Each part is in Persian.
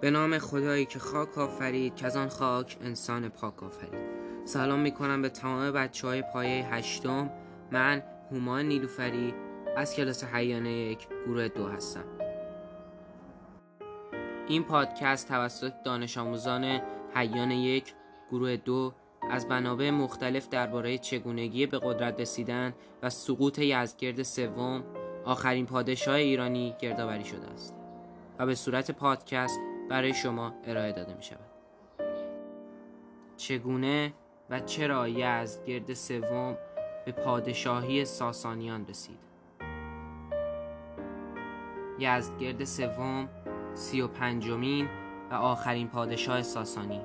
به نام خدایی که خاک آفرید که از آن خاک انسان پاک آفرید. سلام می‌کنم به تمام بچه های پایه هشتم. من هومان نیلوفری از کلاس حیانه یک گروه دو هستم. این پادکست توسط دانش آموزان حیان یک گروه دو از منابع مختلف درباره چگونگی به قدرت رسیدن و سقوط یزدگرد سوم آخرین پادشاه ایرانی گردآوری شده است و به صورت پادکست برای شما ارائه داده می شود. چگونه و چرا یزدگرد سوم به پادشاهی ساسانیان رسید؟ یزدگرد سوم سی و پنجمین و آخرین پادشاه ساسانی.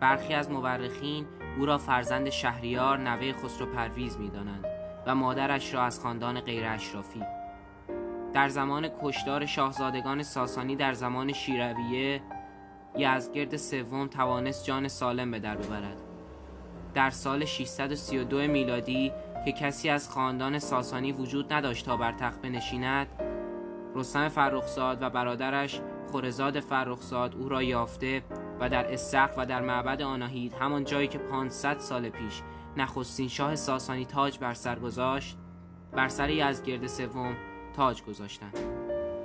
برخی از مورخین او را فرزند شهریار نوه خسرو پرویز می دانند و مادرش را از خاندان غیر اشرافی. در زمان کشدار شاهزادگان ساسانی در زمان شیرویه یزدگرد سوم توانست جان سالم به در ببرد. در سال 632 میلادی که کسی از خاندان ساسانی وجود نداشت تا بر تخت بنشیند رستم فرخزاد و برادرش خورزاد فرخزاد او را یافته و در استخر و در معبد آناهید همان جایی که 500 سال پیش نخستین شاه ساسانی تاج بر سر گذاشت بر سر یزدگرد سوم تاج گذاشتند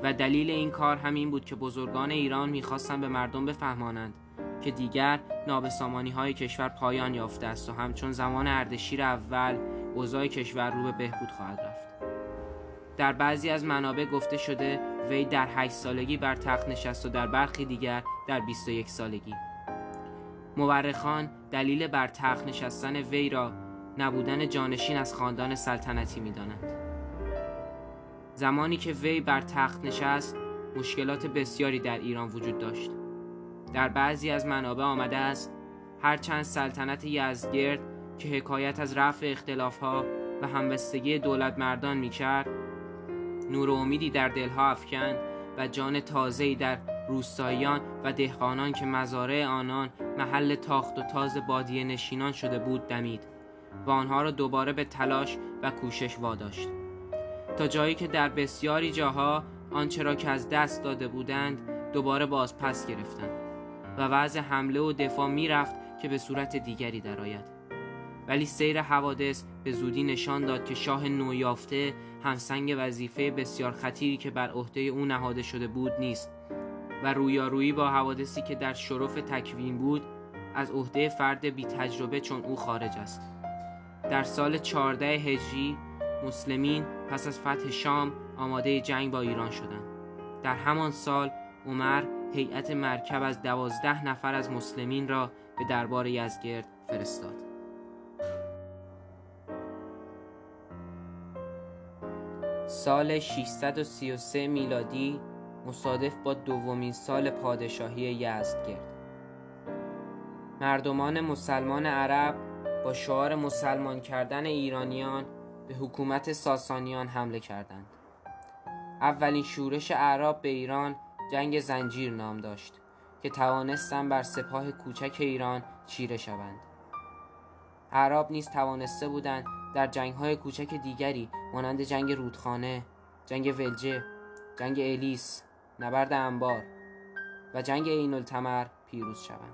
و دلیل این کار همین بود که بزرگان ایران می‌خواستند به مردم بفهمانند که دیگر نابسامانی های کشور پایان یافته است و همچون زمان اردشیر اول اوضاع کشور رو به بهبود خواهد رفت. در بعضی از منابع گفته شده وی در 8 سالگی بر تخت نشست و در برخی دیگر در 21 سالگی. مورخان دلیل بر تخت نشستن وی را نبودن جانشین از خاندان سلطنتی می‌دانند زمانی که وی بر تخت نشست مشکلات بسیاری در ایران وجود داشت. در بعضی از منابع آمده است هرچند سلطنت یزدگرد که حکایت از رفع اختلافها و همبستگی دولت مردان می کرد نور و امیدی در دلها افکند و جان تازه‌ای در روستاییان و دهقانان که مزارع آنان محل تاخت و تاز بادیه نشینان شده بود دمید و آنها را دوباره به تلاش و کوشش واداشت. تا جایی که در بسیاری جاها آنچه را که از دست داده بودند دوباره باز پس گرفتند و وضع حمله و دفاع می‌رفت که به صورت دیگری درآید. ولی سیر حوادث به زودی نشان داد که شاه نویافته همسنگ وظیفه بسیار خطیری که بر عهده او نهاده شده بود نیست و رویارویی با حوادثی که در شرف تکوین بود از عهده فرد بی تجربه چون او خارج است. در سال 14 هجری مسلمین پس از فتح شام آماده جنگ با ایران شدند. در همان سال عمر هیئت مرکب از دوازده نفر از مسلمین را به دربار یزدگرد فرستاد. سال 633 میلادی مصادف با دومین سال پادشاهی یزدگرد. مردمان مسلمان عرب با شعار مسلمان کردن ایرانیان به حکومت ساسانیان حمله کردند اولین شورش اعراب به ایران جنگ زنجیر نام داشت که توانستند بر سپاه کوچک ایران چیره شوند اعراب نیز توانسته بودند در جنگ های کوچک دیگری مانند جنگ رودخانه، جنگ ولجه، جنگ الیس، نبرد انبار و جنگ عین التمر پیروز شوند.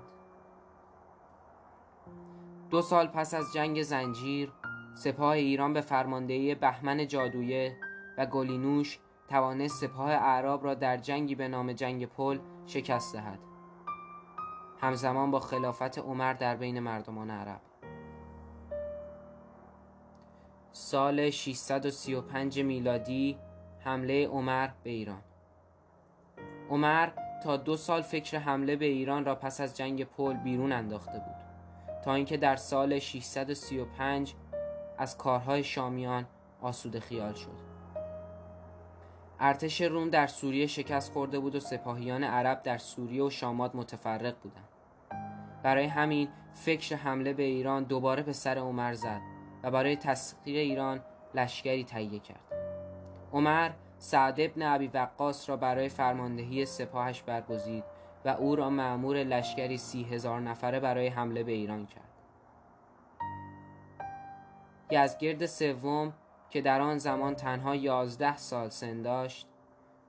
دو سال پس از جنگ زنجیر سپاه ایران به فرماندهی بهمن جادویه و گلینوش توانست سپاه اعراب را در جنگی به نام جنگ پل شکست دهد. همزمان با خلافت عمر در بین مردمان عرب. سال 635 میلادی حمله عمر به ایران. عمر تا دو سال فکر حمله به ایران را پس از جنگ پل بیرون انداخته بود. تا اینکه در سال 635 از کارهای شامیان آسوده خیال شد. ارتش روم در سوریه شکست خورده بود و سپاهیان عرب در سوریه و شامات متفرق بودند. برای همین فکر حمله به ایران دوباره به سر عمر زد و برای تسخیر ایران لشکری تهیه کرد. عمر سعد ابن ابی وقاص را برای فرماندهی سپاهش برگزید و او را معمور لشکری سی هزار نفره برای حمله به ایران کرد. یزگرد سوم که در آن زمان تنها یازده سال سن داشت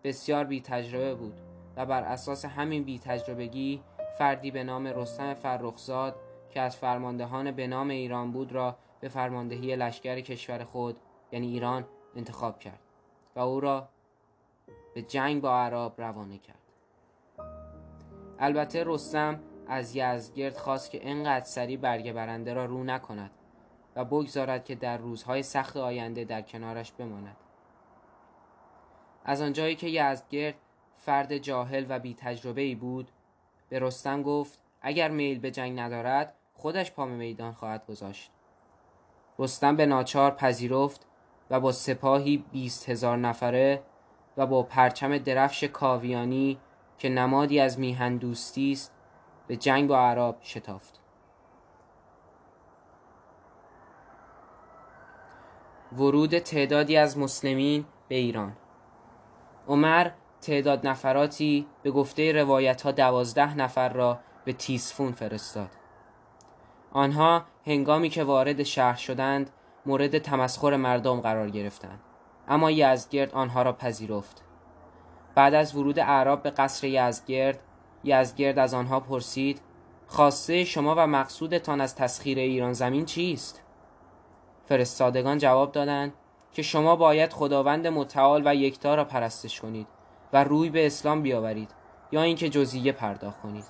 بسیار بی تجربه بود و بر اساس همین بی تجربگی فردی به نام رستم فرخزاد که از فرماندهان به نام ایران بود را به فرماندهی لشکر کشور خود یعنی ایران انتخاب کرد و او را به جنگ با عرب روانه کرد. البته رستم از یزگرد خواست که انقدر سریع برگ برنده را رو نکند و بگذارد که در روزهای سخت آینده در کنارش بماند. از آنجایی که یزدگرد فرد جاهل و بی تجربه ای بود به رستم گفت اگر میل به جنگ ندارد خودش پام میدان خواهد گذاشت. رستم به ناچار پذیرفت و با سپاهی بیست هزار نفره و با پرچم درفش کاویانی که نمادی از میهن دوستی است به جنگ با عرب شتافت. ورود تعدادی از مسلمین به ایران. عمر تعداد نفراتی به گفته روایت ها دوازده نفر را به تیسفون فرستاد. آنها هنگامی که وارد شهر شدند مورد تمسخر مردم قرار گرفتند. اما یزدگرد آنها را پذیرفت. بعد از ورود اعراب به قصر یزدگرد یزدگرد از آنها پرسید خواسته شما و مقصودتان از تسخیر ایران زمین چیست؟ فرستادگان جواب دادند که شما باید خداوند متعال و یکتا را پرستش کنید و روی به اسلام بیاورید یا اینکه جزیه پرداخت کنید.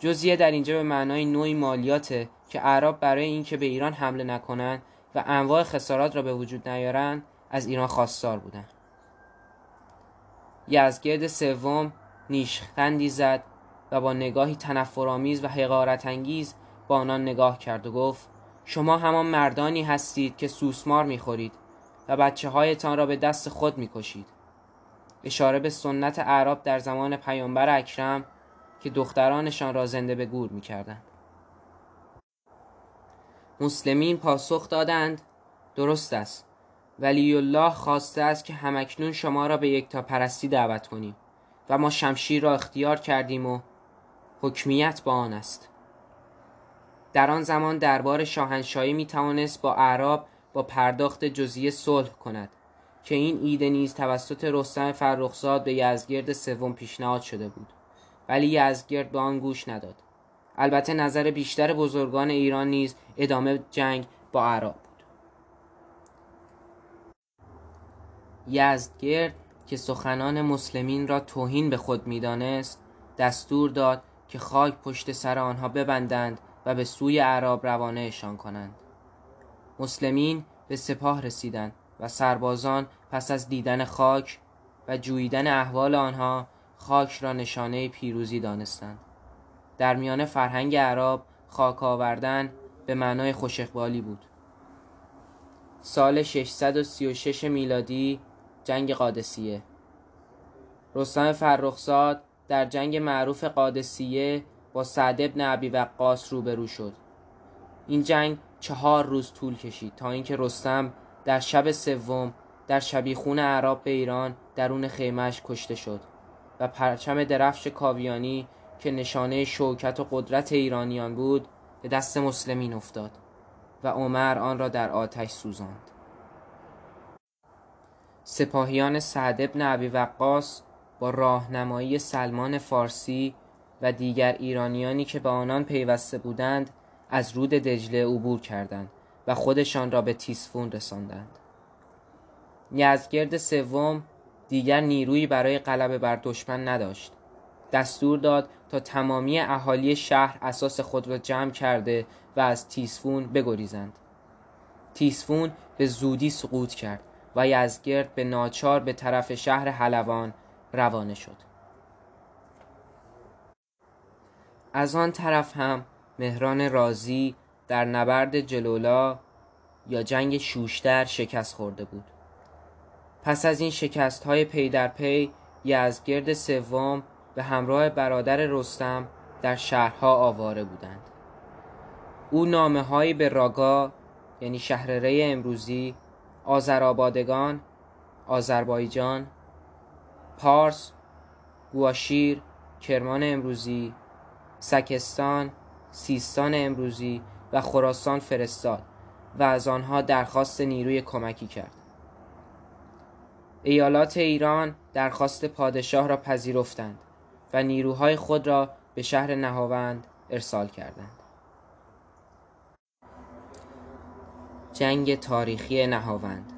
جزیه در اینجا به معنای نوعی مالیاته که اعراب برای اینکه به ایران حمله نکنند و انواع خسارات را به وجود نیارند از ایران خواستار بودند. یزگرد سوم نیشخندی زد و با نگاهی تنفرآمیز و حقارت انگیز با آنان نگاه کرد و گفت شما همان مردانی هستید که سوسمار می‌خورید و بچه هایتان را به دست خود می‌کشید. اشاره به سنت اعراب در زمان پیامبر اکرم که دخترانشان را زنده به گور می‌کردند. مسلمین پاسخ دادند درست است. ولی الله خواسته است که همکنون شما را به یک تا پرستی دعوت کنیم و ما شمشیر را اختیار کردیم و حکمیت با آن است. در آن زمان دربار شاهنشاهی می توانست با اعراب با پرداخت جزیه صلح کند که این ایده نیز توسط رستم فرخزاد به یزگرد سوم پیشنهاد شده بود. ولی یزگرد به آن گوش نداد. البته نظر بیشتر بزرگان ایران نیز ادامه جنگ با اعراب بود. یزدگرد که سخنان مسلمین را توهین به خود می‌دانست دستور داد که خاک پشت سر آنها ببندند و به سوی اعراب روانهشان کنند. مسلمین به سپاه رسیدند و سربازان پس از دیدن خاک و جویدن احوال آنها خاک را نشانه پیروزی دانستند. در میان فرهنگ اعراب خاک آوردن به معنای خوش بود. سال 636 میلادی جنگ قادسیه. رستم فرخزاد در جنگ معروف قادسیه با سعد ابن عبی وقاص روبرو شد. این جنگ چهار روز طول کشید تا اینکه رستم در شب سوم در شبیخون عرب به ایران درون خیمش کشته شد و پرچم درفش کاویانی که نشانه شوکت و قدرت ایرانیان بود به دست مسلمین افتاد و عمر آن را در آتش سوزاند. سپاهیان سعد ابن عبی وقاص با راهنمایی سلمان فارسی و دیگر ایرانیانی که به آنان پیوسته بودند از رود دجله عبور کردند و خودشان را به تیسفون رساندند. یزگرد سوم دیگر نیرویی برای غلبه بر دشمن نداشت. دستور داد تا تمامی اهالی شهر اساس خود را جمع کرده و از تیسفون بگریزند. تیسفون به زودی سقوط کرد و یزگرد به ناچار به طرف شهر حلوان روانه شد. از آن طرف هم مهران رازی در نبرد جلولا یا جنگ شوشتر شکست خورده بود. پس از این شکست های پی در پی یزگرد سوم به همراه برادر رستم در شهرها آواره بودند. او نامه هایی به راگا یعنی شهرره امروزی آذرآبادگان آذربایجان پارس گواشیر کرمان امروزی سکستان سیستان امروزی و خراسان فرستاد و از آنها درخواست نیروی کمکی کرد ایالات ایران درخواست پادشاه را پذیرفتند و نیروهای خود را به شهر نهاوند ارسال کردند. جنگ تاریخی نهاوند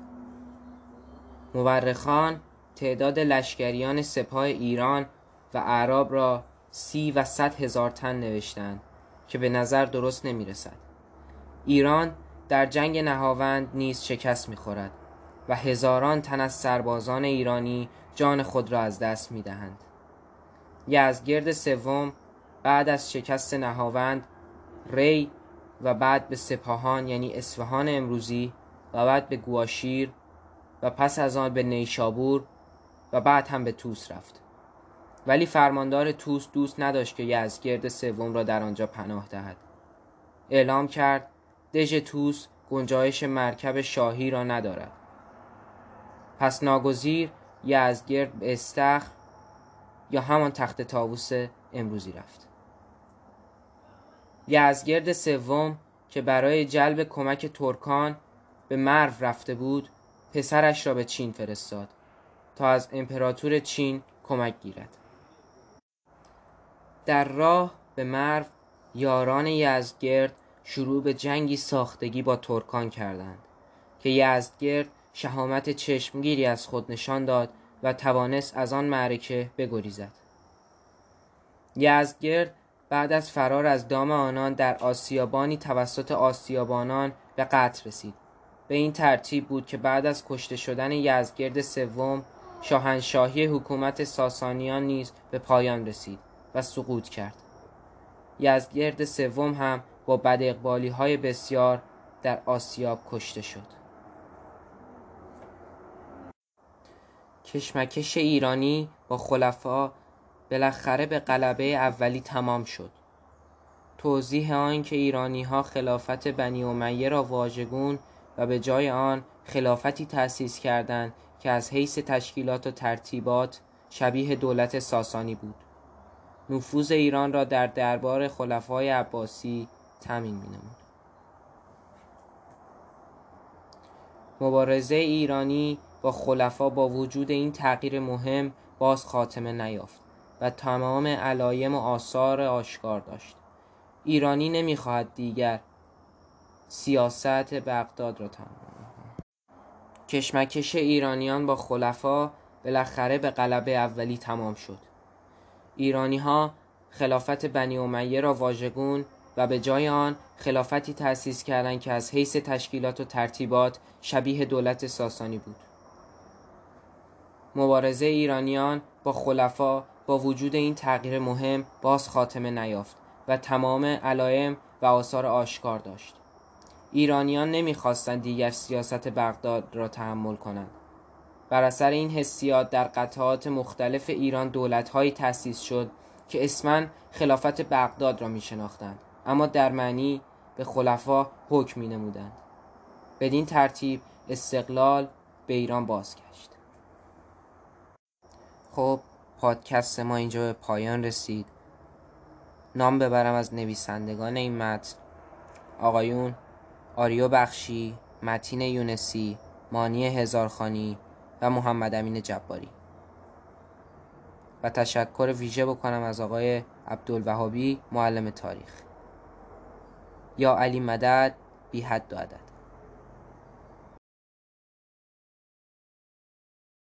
مورخان تعداد لشکریان سپاه ایران و اعراب را سی و صد هزار تن نوشتند که به نظر درست نمی رسد. ایران در جنگ نهاوند نیز شکست می خورد و هزاران تن از سربازان ایرانی جان خود را از دست می دهند. یزگرد سوم بعد از شکست نهاوند ری و بعد به سپاهان یعنی اصفهان امروزی و بعد به گواشیر و پس از آن به نیشابور و بعد هم به توس رفت ولی فرماندار توس دوست نداشت که یزگرد سوم را در آنجا پناه دهد. اعلام کرد دژ توس گنجایش مرکب شاهی را ندارد. پس ناگزیر یزگرد به استخر یا همان تخت تاووس امروزی رفت. یزگرد سوم که برای جلب کمک ترکان به مرو رفته بود پسرش را به چین فرستاد تا از امپراتور چین کمک گیرد. در راه به مرو یاران یزدگرد شروع به جنگی ساختگی با ترکان کردند که یزدگرد شهامت چشمگیری از خود نشان داد و توانست از آن معرکه بگریزد. یزدگرد بعد از فرار از دام آنان در آسیابانی توسط آسیابانان به قتل رسید. به این ترتیب بود که بعد از کشته شدن یزدگرد سوم شاهنشاهی حکومت ساسانیان نیز به پایان رسید. و سقوط کرد. یزدگرد سوم هم با بد های بسیار در آسیاب کشته شد. کشمکش ایرانی با خلفا بالاخره به غلبه اولی تمام شد. توضیح آن که ایرانی ها خلافت بنی امیه را واژگون و به جای آن خلافتی تأسیس کردند که از حیث تشکیلات و ترتیبات شبیه دولت ساسانی بود. نفوذ ایران را در دربار خلفای عباسی تمین نمود مبارزه ایرانی با خلفا با وجود این تغییر مهم باز خاتمه نیافت و تمام علایم و آثار آشکار داشت. ایرانی نمی‌خواهد دیگر سیاست بغداد را تمام کشمکش ایرانیان با خلفا بالاخره به غلبه اولی تمام شد. ایرانی ها خلافت بنی امیه را واژگون و به جای آن خلافتی تأسیس کردند که از حیث تشکیلات و ترتیبات شبیه دولت ساسانی بود. مبارزه ایرانیان با خلفا با وجود این تغییر مهم باز خاتمه نیافت و تمام علائم و آثار آشکار داشت. ایرانیان نمی‌خواستند دیگر سیاست بغداد را تحمل کنند. بر اثر این حسیات در قطعات مختلف ایران دولتهایی تأسیس شد که اسما خلافت بغداد را می شناختند اما در معنی به خلفا حکم می نمودند بدین ترتیب استقلال به ایران بازگشت. خب پادکست ما اینجا به پایان رسید. نام ببرم از نویسندگان این متن. آقایون آریو بخشی متین یونسی مانی هزارخانی و محمد امین جباری. و تشکر ویژه بکنم از آقای عبدالوهابی معلم تاریخ. یا علی مدد بی حد و